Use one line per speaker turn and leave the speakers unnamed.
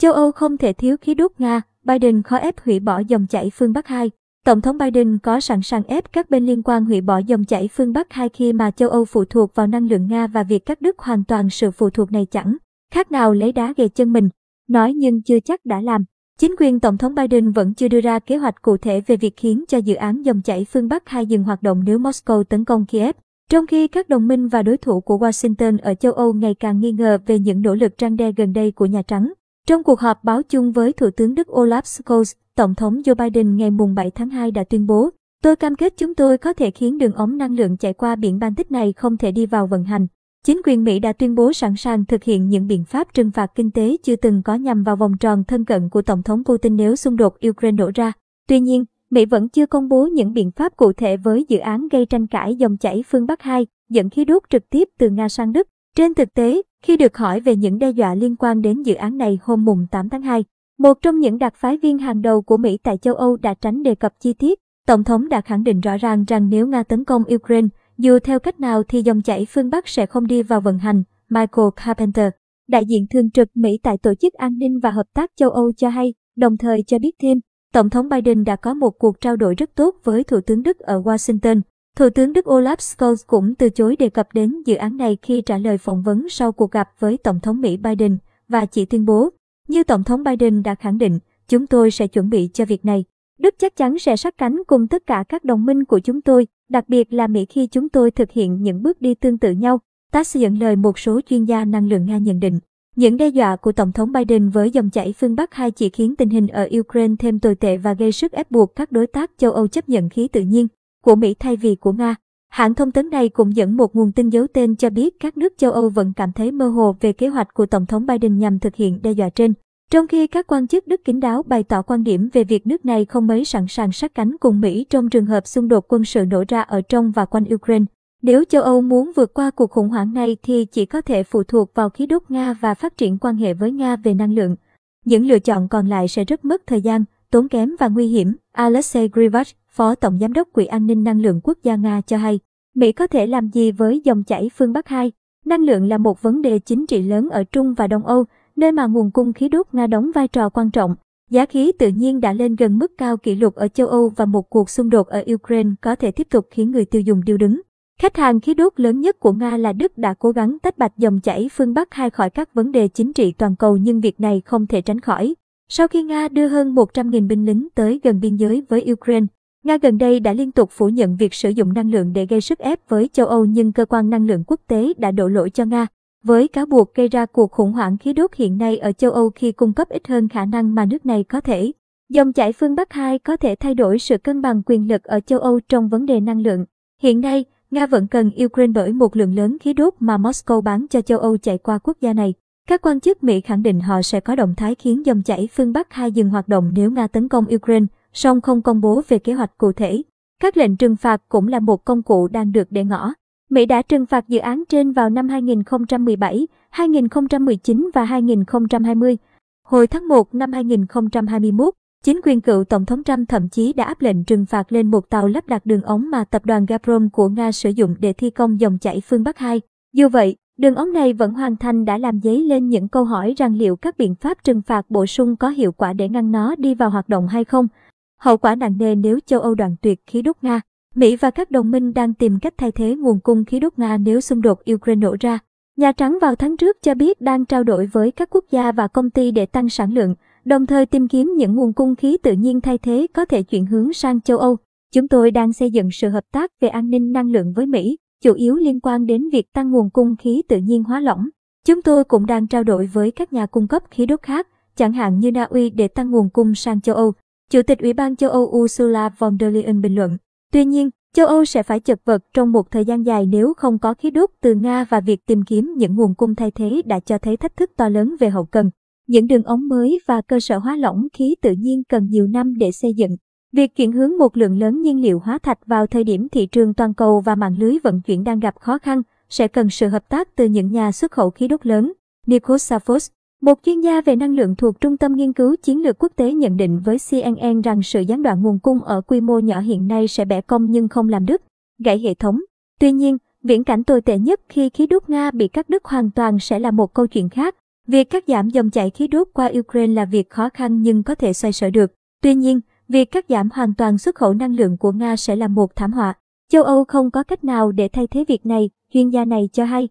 Châu Âu không thể thiếu khí đốt Nga, Biden khó ép hủy bỏ dòng chảy phương Bắc 2. Tổng thống Biden có sẵn sàng ép các bên liên quan hủy bỏ dòng chảy phương Bắc 2 khi mà châu Âu phụ thuộc vào năng lượng Nga và việc cắt đứt hoàn toàn sự phụ thuộc này chẳng khác nào lấy đá ghề chân mình. Nói nhưng chưa chắc đã làm. Chính quyền Tổng thống Biden vẫn chưa đưa ra kế hoạch cụ thể về việc khiến cho dự án dòng chảy phương Bắc 2 dừng hoạt động nếu Moscow tấn công Kiev. Trong khi các đồng minh và đối thủ của Washington ở châu Âu ngày càng nghi ngờ về những nỗ lực răng đe gần đây của Nhà Trắng. Trong cuộc họp báo chung với Thủ tướng Đức Olaf Scholz, Tổng thống Joe Biden ngày 7 tháng 2 đã tuyên bố, tôi cam kết chúng tôi có thể khiến đường ống năng lượng chạy qua biển Baltic này không thể đi vào vận hành. Chính quyền Mỹ đã tuyên bố sẵn sàng thực hiện những biện pháp trừng phạt kinh tế chưa từng có nhằm vào vòng tròn thân cận của Tổng thống Putin nếu xung đột Ukraine nổ ra. Tuy nhiên, Mỹ vẫn chưa công bố những biện pháp cụ thể với dự án gây tranh cãi dòng chảy phương Bắc 2, dẫn khí đốt trực tiếp từ Nga sang Đức. Trên thực tế, khi được hỏi về những đe dọa liên quan đến dự án này hôm mùng 8 tháng 2, một trong những đặc phái viên hàng đầu của Mỹ tại châu Âu đã tránh đề cập chi tiết. Tổng thống đã khẳng định rõ ràng rằng nếu Nga tấn công Ukraine, dù theo cách nào thì dòng chảy phương Bắc sẽ không đi vào vận hành, Michael Carpenter, đại diện thường trực Mỹ tại Tổ chức An ninh và Hợp tác châu Âu cho hay, đồng thời cho biết thêm, Tổng thống Biden đã có một cuộc trao đổi rất tốt với Thủ tướng Đức ở Washington. Thủ tướng Đức Olaf Scholz cũng từ chối đề cập đến dự án này khi trả lời phỏng vấn sau cuộc gặp với Tổng thống Mỹ Biden và chỉ tuyên bố, như Tổng thống Biden đã khẳng định, chúng tôi sẽ chuẩn bị cho việc này. Đức chắc chắn sẽ sát cánh cùng tất cả các đồng minh của chúng tôi, đặc biệt là Mỹ khi chúng tôi thực hiện những bước đi tương tự nhau. TASS dẫn lời một số chuyên gia năng lượng Nga nhận định. Những đe dọa của Tổng thống Biden với dòng chảy phương Bắc 2 chỉ khiến tình hình ở Ukraine thêm tồi tệ và gây sức ép buộc các đối tác châu Âu chấp nhận khí tự nhiên của Mỹ thay vì của Nga. Hãng thông tấn này cũng dẫn một nguồn tin giấu tên cho biết các nước châu Âu vẫn cảm thấy mơ hồ về kế hoạch của Tổng thống Biden nhằm thực hiện đe dọa trên. Trong khi các quan chức Đức kín đáo bày tỏ quan điểm về việc nước này không mấy sẵn sàng sát cánh cùng Mỹ trong trường hợp xung đột quân sự nổ ra ở trong và quanh Ukraine. Nếu châu Âu muốn vượt qua cuộc khủng hoảng này thì chỉ có thể phụ thuộc vào khí đốt Nga và phát triển quan hệ với Nga về năng lượng. Những lựa chọn còn lại sẽ rất mất thời gian, tốn kém và nguy hiểm, Alexei Grivach, Phó Tổng Giám đốc Quỹ An ninh Năng lượng Quốc gia Nga cho hay. Mỹ có thể làm gì với dòng chảy phương Bắc 2? Năng lượng là một vấn đề chính trị lớn ở Trung và Đông Âu, nơi mà nguồn cung khí đốt Nga đóng vai trò quan trọng. Giá khí tự nhiên đã lên gần mức cao kỷ lục ở châu Âu và một cuộc xung đột ở Ukraine có thể tiếp tục khiến người tiêu dùng điêu đứng. Khách hàng khí đốt lớn nhất của Nga là Đức đã cố gắng tách bạch dòng chảy phương Bắc hai khỏi các vấn đề chính trị toàn cầu nhưng việc này không thể tránh khỏi. Sau khi Nga đưa hơn 100.000 binh lính tới gần biên giới với Ukraine, Nga gần đây đã liên tục phủ nhận việc sử dụng năng lượng để gây sức ép với châu Âu nhưng cơ quan năng lượng quốc tế đã đổ lỗi cho Nga với cáo buộc gây ra cuộc khủng hoảng khí đốt hiện nay ở châu Âu khi cung cấp ít hơn khả năng mà nước này có thể. Dòng chảy phương Bắc 2 có thể thay đổi sự cân bằng quyền lực ở châu Âu trong vấn đề năng lượng. Hiện nay, Nga vẫn cần Ukraine bởi một lượng lớn khí đốt mà Moscow bán cho châu Âu chạy qua quốc gia này. Các quan chức Mỹ khẳng định họ sẽ có động thái khiến dòng chảy phương Bắc 2 dừng hoạt động nếu Nga tấn công Ukraine, song không công bố về kế hoạch cụ thể. Các lệnh trừng phạt cũng là một công cụ đang được để ngỏ. Mỹ đã trừng phạt dự án trên vào năm 2017, 2019 và 2020. Hồi tháng 1 năm 2021, chính quyền cựu Tổng thống Trump thậm chí đã áp lệnh trừng phạt lên một tàu lắp đặt đường ống mà tập đoàn Gazprom của Nga sử dụng để thi công dòng chảy phương Bắc 2. Dù vậy, đường ống này vẫn hoàn thành đã làm dấy lên những câu hỏi rằng liệu các biện pháp trừng phạt bổ sung có hiệu quả để ngăn nó đi vào hoạt động hay không. Hậu quả nặng nề nếu châu Âu đoạn tuyệt khí đốt Nga. Mỹ và các đồng minh đang tìm cách thay thế nguồn cung khí đốt Nga nếu xung đột Ukraine nổ ra. Nhà Trắng vào tháng trước cho biết đang trao đổi với các quốc gia và công ty để tăng sản lượng, đồng thời tìm kiếm những nguồn cung khí tự nhiên thay thế có thể chuyển hướng sang châu Âu. Chúng tôi đang xây dựng sự hợp tác về an ninh năng lượng với Mỹ, chủ yếu liên quan đến việc tăng nguồn cung khí tự nhiên hóa lỏng. Chúng tôi cũng đang trao đổi với các nhà cung cấp khí đốt khác, chẳng hạn như Na Uy để tăng nguồn cung sang châu Âu. Chủ tịch Ủy ban châu Âu Ursula von der Leyen bình luận. Tuy nhiên, châu Âu sẽ phải chật vật trong một thời gian dài nếu không có khí đốt từ Nga và việc tìm kiếm những nguồn cung thay thế đã cho thấy thách thức to lớn về hậu cần. Những đường ống mới và cơ sở hóa lỏng khí tự nhiên cần nhiều năm để xây dựng. Việc chuyển hướng một lượng lớn nhiên liệu hóa thạch vào thời điểm thị trường toàn cầu và mạng lưới vận chuyển đang gặp khó khăn sẽ cần sự hợp tác từ những nhà xuất khẩu khí đốt lớn. Nikos Safos, một chuyên gia về năng lượng thuộc Trung tâm Nghiên cứu Chiến lược Quốc tế nhận định với CNN rằng sự gián đoạn nguồn cung ở quy mô nhỏ hiện nay sẽ bẻ cong nhưng không làm đứt, gãy hệ thống. Tuy nhiên, viễn cảnh tồi tệ nhất khi khí đốt Nga bị cắt đứt hoàn toàn sẽ là một câu chuyện khác, Việc cắt giảm dòng chảy khí đốt qua Ukraine là việc khó khăn nhưng có thể xoay sở được. Tuy nhiên, việc cắt giảm hoàn toàn xuất khẩu năng lượng của Nga sẽ là một thảm họa. Châu Âu không có cách nào để thay thế việc này, chuyên gia này cho hay.